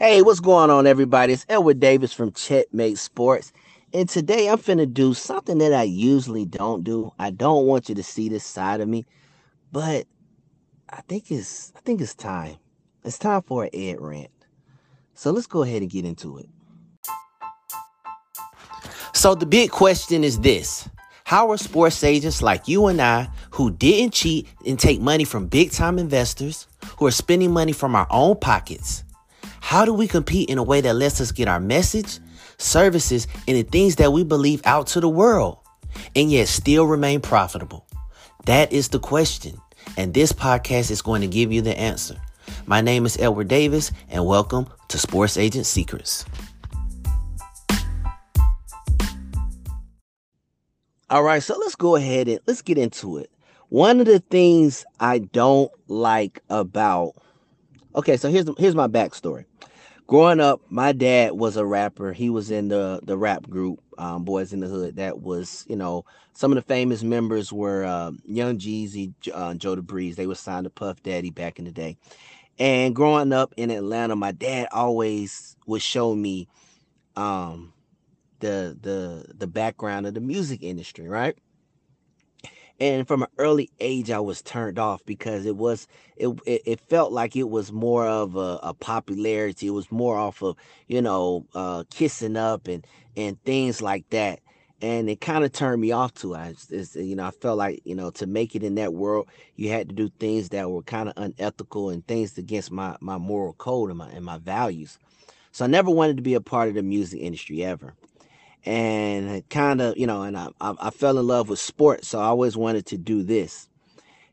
Hey, what's going on, everybody? It's Edward Davis from Checkmate Sports. And today I'm finna do something that I usually don't do. I don't want you to see this side of me, but I think it's I think it's time. It's time for an Ed rant. So let's go ahead and get into it. So the big question is this. How are sports agents like you and I, who didn't cheat and take money from big time investors, who are spending money from our own pockets, how do we compete in a way that lets us get our message, services, and the things that we believe out to the world and yet still remain profitable? That is the question. And this podcast is going to give you the answer. My name is Edward Davis, and welcome to Sports Agent Secrets. All right, so let's go ahead and let's get into it. One of the things I don't like about okay, so here's here's my backstory growing up, my dad was a rapper. He was in the the rap group, um, Boyz N da Hood. That was, you know, some of the famous members were uh, Young Jeezy, uh, Jody Breeze. They were signed to Puff Daddy back in the day. And growing up in Atlanta, my dad always would show me um, the the the background of the music industry, right? And from an early age i was turned off because it was it it, it felt like it was more of a, a, popularity. It was more off of you know uh kissing up and and things like that. And it kind of turned me off to it. It's, you know i felt like you know to make it in that world you had to do things that were kind of unethical and things against my my moral code and my and my values. So i never wanted to be a part of the music industry ever and kind of you know and I, I, I fell in love with sports so i always wanted to do this.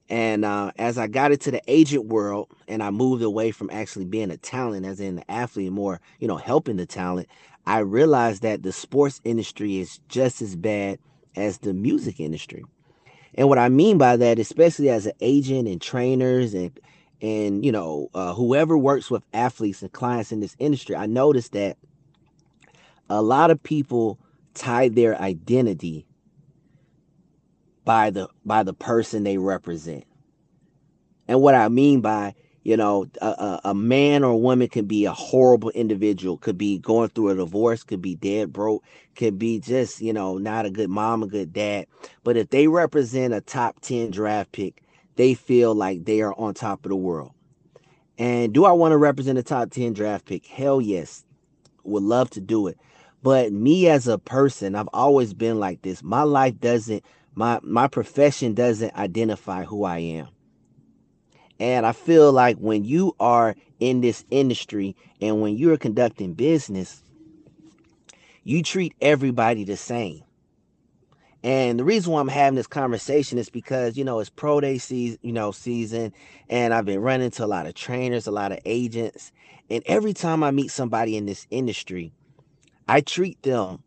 And uh, as i got into the agent world and i moved away from actually being a talent as in the athlete more you know helping the talent i realized that the sports industry is just as bad as the music industry. And what i mean by that especially as an agent and trainers and and you know uh, whoever works with athletes and clients in this industry i noticed that a lot of people tie their identity by the by the person they represent. And what I mean by, you know, a, a man or a woman can be a horrible individual, could be going through a divorce, could be dead broke, could be just, you know, not a good mom, a good dad. But if they represent a top 10 draft pick, they feel like they are on top of the world. And do I want to represent a top 10 draft pick? Hell yes. Would love to do it. But me as a person, I've always been like this. My life doesn't, my my profession doesn't identify who I am. And I feel like when you are in this industry and when you're conducting business, you treat everybody the same. And the reason why I'm having this conversation is because, you know, it's pro day season, you know, season, and I've been running to a lot of trainers, a lot of agents. And every time I meet somebody in this industry, I treat them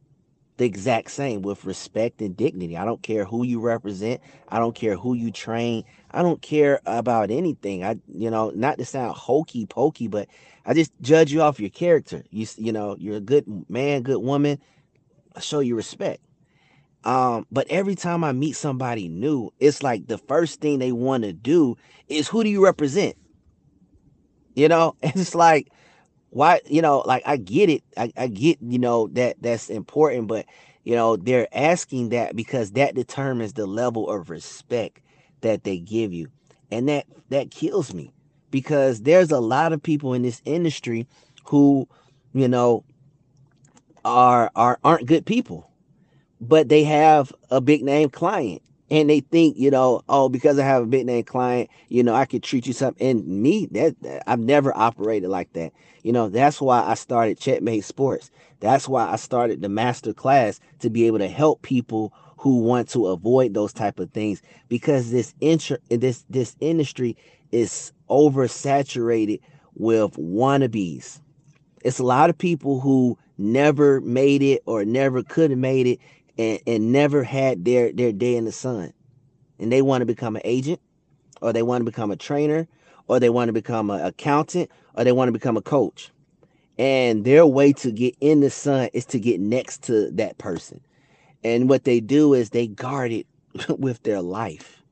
the exact same with respect and dignity. I don't care who you represent. I don't care who you train. I don't care about anything. I, you know, not to sound hokey pokey, but I just judge you off your character. You, you know, you're a good man, good woman. I show you respect. Um, but every time I meet somebody new, it's like the first thing they want to do is who do you represent? You know, it's like why you know like i get it I, I get you know that that's important but you know they're asking that because that determines the level of respect that they give you. And that that kills me because there's a lot of people in this industry who you know are are aren't good people but they have a big name client and they think, you know, oh, because I have a big name client, you know, I could treat you something. And me, that, that, I've never operated like that. You know, that's why I started Checkmate Sports. That's why I started the master class to be able to help people who want to avoid those type of things because this inter- this this industry is oversaturated with wannabes. It's a lot of people who never made it or never could have made it and, and never had their, their day in the sun. And they want to become an agent, or they want to become a trainer, or they want to become an accountant, or they want to become a coach. And their way to get in the sun is to get next to that person. And what they do is they guard it with their life.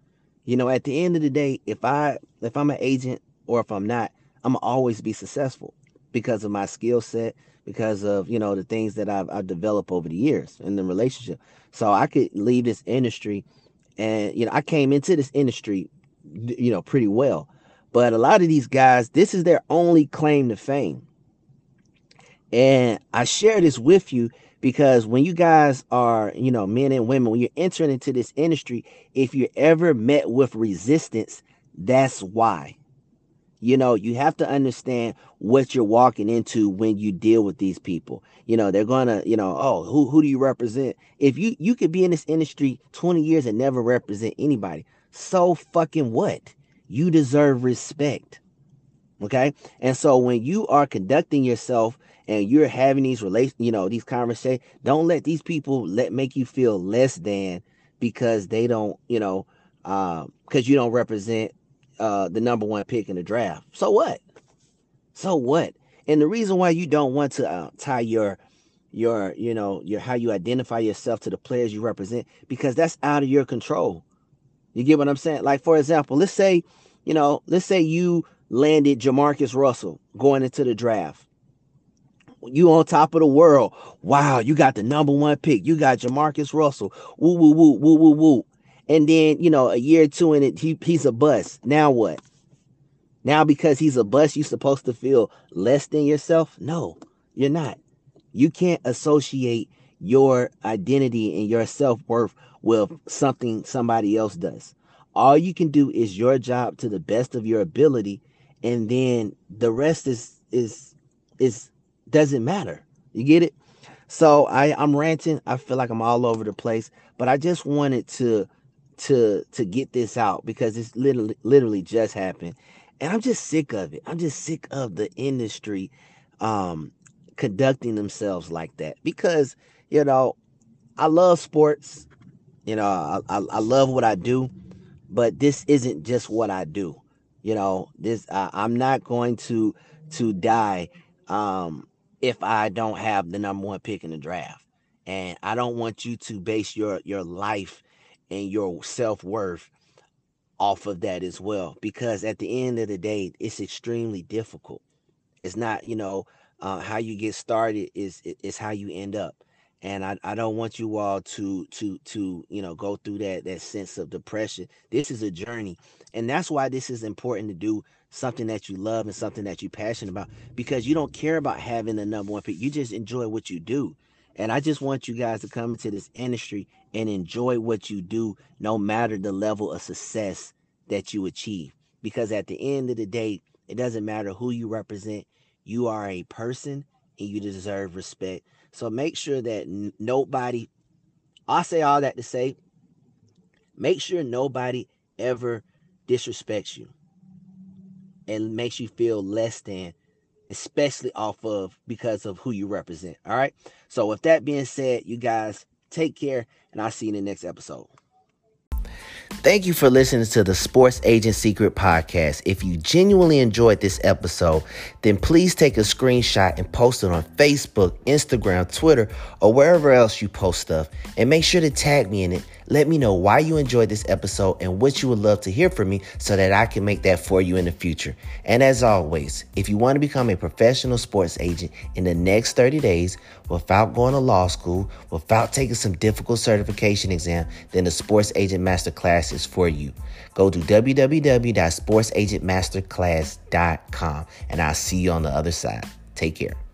You know, at the end of the day, if I if I'm an agent or if I'm not, I'm always be successful because of my skill set, because of you know the things that I've, I've developed over the years in the relationship. So I could leave this industry, and you know I came into this industry, you know, pretty well. But a lot of these guys, this is their only claim to fame. And I share this with you because when you guys are, you know, men and women, when you're entering into this industry, if you're ever met with resistance, that's why. You know, you have to understand what you're walking into when you deal with these people. You know, they're gonna, you know, oh, who who do you represent? If you you could be in this industry 20 years and never represent anybody, so fucking what? You deserve respect. Okay? And so when you are conducting yourself and you're having these relation, you know, these conversations, don't let these people let make you feel less than because they don't, you know, uh, because you don't represent uh, the number one pick in the draft. So what? So what? And the reason why you don't want to uh, tie your your you know your how you identify yourself to the players you represent because that's out of your control. You get what I'm saying? Like for example, let's say you know let's say you landed JaMarcus Russell going into the draft. You on top of the world. Wow, you got the number one pick. You got JaMarcus Russell. Woo woo woo woo woo woo. And then, you know, a year or two in it, he, he's a bust. Now what? Now because he's a bust, you supposed to feel less than yourself? No, you're not. You can't associate your identity and your self-worth with something somebody else does. All you can do is your job to the best of your ability, and then the rest is is is doesn't matter. You get it? So I I'm ranting. I feel like I'm all over the place, but I just wanted to to to get this out because it's literally literally just happened. And i'm just sick of it. I'm just sick of the industry um conducting themselves like that because you know i love sports. You know i, I, I love what i do but this isn't just what i do. You know this uh, i'm not going to to die um if i don't have the number one pick in the draft. And i don't want you to base your your life and your self worth off of that as well. Because at the end of the day, it's extremely difficult. It's not, you know, uh, how you get started is is how you end up. And I, I don't want you all to to to you know go through that that sense of depression. This is a journey, and that's why this is important to do something that you love and something that you're passionate about because you don't care about having the number one pick. You just enjoy what you do. And I just want you guys to come into this industry and enjoy what you do, no matter the level of success that you achieve. Because at the end of the day, it doesn't matter who you represent, you are a person and you deserve respect. So make sure that nobody, I'll say all that to say, make sure nobody ever disrespects you and makes you feel less than especially off of because of who you represent. All right. So, with that being said, you guys take care, and I'll see you in the next episode. Thank you for listening to the Sports Agent Secret podcast. If you genuinely enjoyed this episode, then please take a screenshot and post it on Facebook, Instagram, Twitter, or wherever else you post stuff. And make sure to tag me in it. Let me know why you enjoyed this episode and what you would love to hear from me so that I can make that for you in the future. And as always, if you want to become a professional sports agent in the next 30 days without going to law school, without taking some difficult certification exam, then the Sports Agent Masterclass is for you. Go to www.sportsagentmasterclass.com and I'll see you on the other side. Take care.